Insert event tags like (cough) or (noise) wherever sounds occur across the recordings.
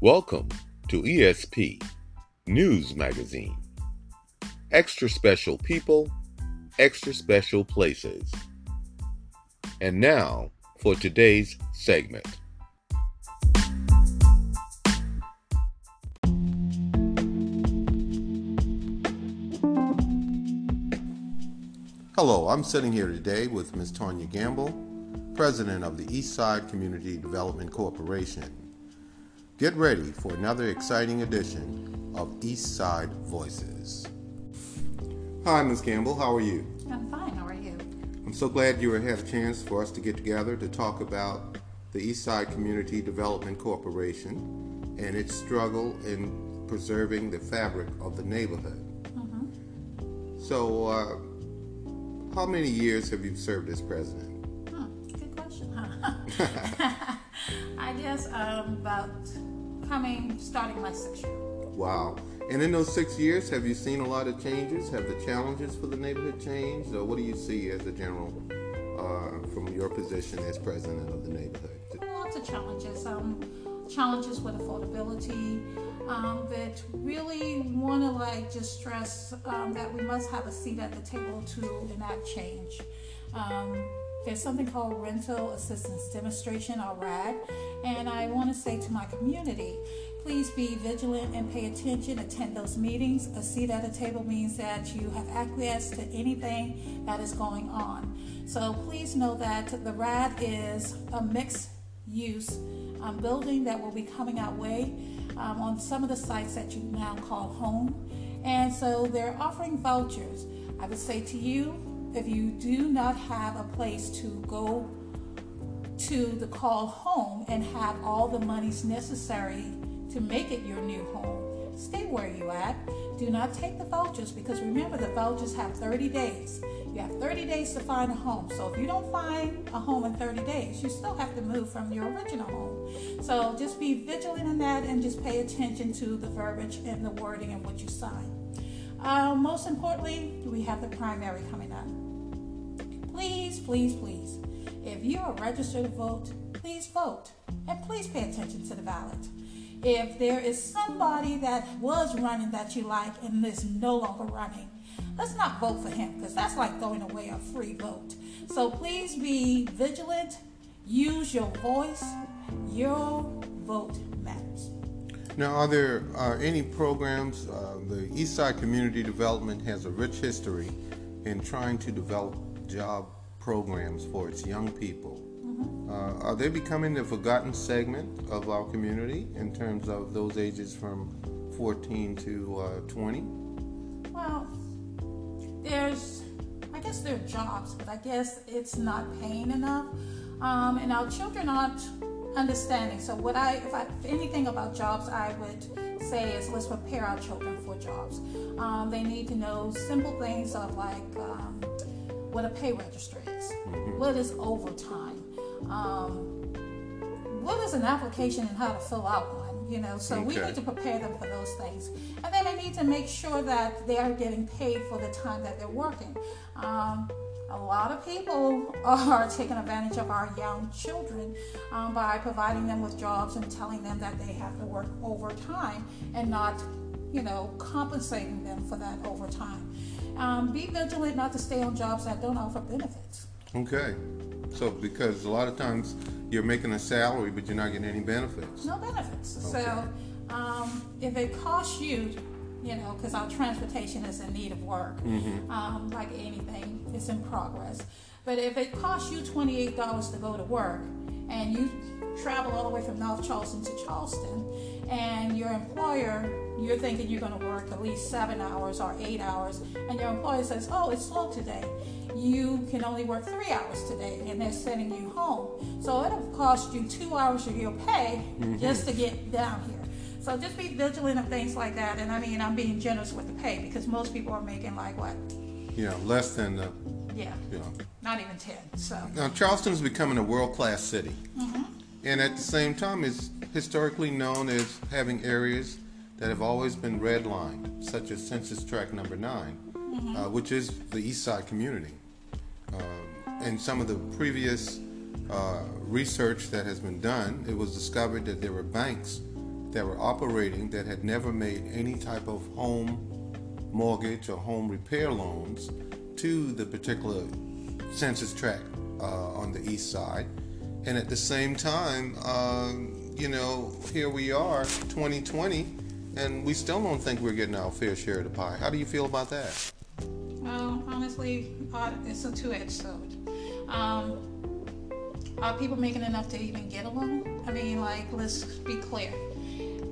Welcome to ESP News Magazine. Extra special people, extra special places. And now for today's segment. Hello, I'm sitting here today with Ms. Tonya Gamble, President of the Eastside Community Development Corporation. Get ready for another exciting edition of East Side Voices. Hi, Ms. Campbell. how are you? I'm fine. How are you? I'm so glad you had a chance for us to get together to talk about the East Side Community Development Corporation and its struggle in preserving the fabric of the neighborhood. Mm-hmm. So, uh, how many years have you served as president? Hmm, good question, huh? (laughs) I guess um, about coming, starting my sixth year. Wow. And in those six years, have you seen a lot of changes? Have the challenges for the neighborhood changed? Or what do you see as a general uh, from your position as president of the neighborhood? Lots of challenges. Um, challenges with affordability. Um, that really want to like just stress um, that we must have a seat at the table to enact change. Um, there's something called Rental Assistance Demonstration, or RAD, and I want to say to my community, please be vigilant and pay attention, attend those meetings. A seat at a table means that you have acquiesced to anything that is going on. So please know that the RAD is a mixed use um, building that will be coming our way um, on some of the sites that you now call home. And so they're offering vouchers. I would say to you, if you do not have a place to go to the call home and have all the monies necessary to make it your new home, stay where you at. Do not take the vouchers because remember the vouchers have 30 days. You have 30 days to find a home. So if you don't find a home in 30 days, you still have to move from your original home. So just be vigilant in that and just pay attention to the verbiage and the wording and what you sign. Uh, most importantly, we have the primary coming up. Please, please, please, if you are registered to vote, please vote and please pay attention to the ballot. If there is somebody that was running that you like and is no longer running, let's not vote for him because that's like throwing away a free vote. So please be vigilant, use your voice, your vote matters. Now, are there uh, any programs? Uh, the Eastside Community Development has a rich history in trying to develop job programs for its young people. Uh, are they becoming the forgotten segment of our community in terms of those ages from 14 to uh, 20? Well, there's, I guess there are jobs, but I guess it's not paying enough. Um, and our children aren't understanding. So, what I, if I, if anything about jobs, I would say is let's prepare our children for jobs. Um, they need to know simple things of like um, what a pay register is, what is overtime, um, what is an application and how to fill out one. You know, so we need to prepare them for those things, and then they need to make sure that they are getting paid for the time that they're working. A lot of people (laughs) are taking advantage of our young children um, by providing them with jobs and telling them that they have to work overtime and not, you know, compensating them for that overtime. Um, be vigilant not to stay on jobs that don't offer benefits. Okay. So, because a lot of times you're making a salary, but you're not getting any benefits. No benefits. Okay. So um, if it costs you, you know, because our transportation is in need of work, um, like anything, it's in progress. But if it costs you $28 to go to work and you travel all the way from North Charleston to Charleston, and your employer, you're thinking you're going to work at least seven hours or eight hours, and your employer says, Oh, it's slow today. You can only work three hours today, and they're sending you home. So it'll cost you two hours of your pay just to get down here. So just be vigilant of things like that. And I mean, I'm being generous with the pay because most people are making like what? Yeah, less than the, Yeah, Yeah. not even 10. So, Now, Charleston is becoming a world class city. And at the same time, it's historically known as having areas that have always been redlined, such as Census Tract Number 9, uh, which is the East Side community. Um, and some of the previous uh, research that has been done, it was discovered that there were banks that were operating that had never made any type of home mortgage or home repair loans to the particular census tract uh, on the east side. And at the same time, uh, you know, here we are, 2020, and we still don't think we're getting our fair share of the pie. How do you feel about that? Well, honestly, uh, it's a two-edged sword. Um, are people making enough to even get a loan? I mean, like, let's be clear.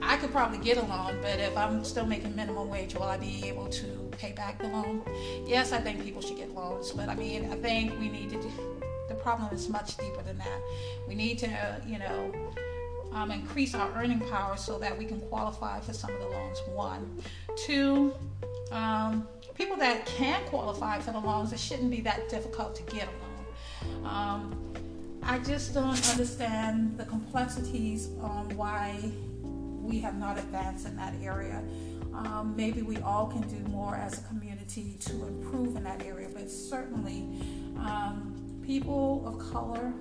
I could probably get a loan, but if I'm still making minimum wage, will I be able to pay back the loan? Yes, I think people should get loans, but I mean, I think we need to. Do, the problem is much deeper than that. We need to, you know, um, increase our earning power so that we can qualify for some of the loans. One, two. Um, people that can qualify for the loans, it shouldn't be that difficult to get a loan. Um, I just don't understand the complexities on why we have not advanced in that area. Um, maybe we all can do more as a community to improve in that area, but certainly um, people of color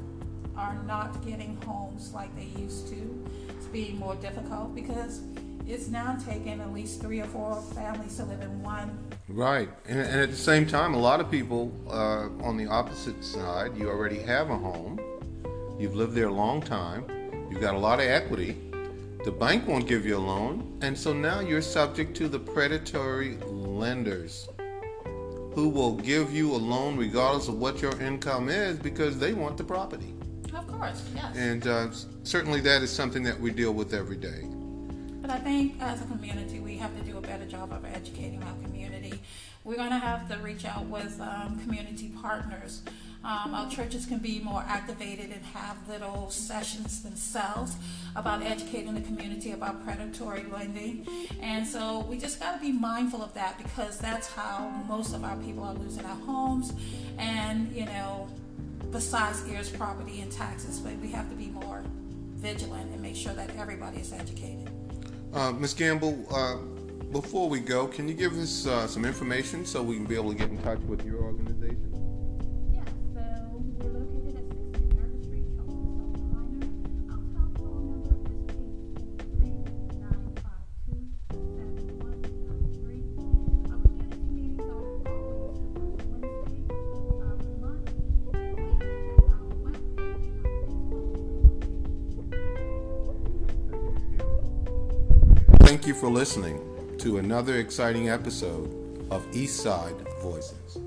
are not getting homes like they used to. It's being more difficult because it's now taking at least three or four families to live in one. Right, and, and at the same time, a lot of people uh, on the opposite side, you already have a home, you've lived there a long time, you've got a lot of equity. The bank won't give you a loan, and so now you're subject to the predatory lenders who will give you a loan regardless of what your income is because they want the property. Of course, yes. And uh, certainly that is something that we deal with every day. But I think as a community, we have to do a better job of educating our community. We're going to have to reach out with um, community partners. Um, our churches can be more activated and have little sessions themselves about educating the community about predatory lending. And so we just got to be mindful of that because that's how most of our people are losing our homes. And, you know, besides heirs, property, and taxes, but we have to be more vigilant and make sure that everybody is educated. Uh, Ms. Gamble, uh, before we go, can you give us uh, some information so we can be able to get in touch with your organization? Thank you for listening to another exciting episode of Eastside Voices.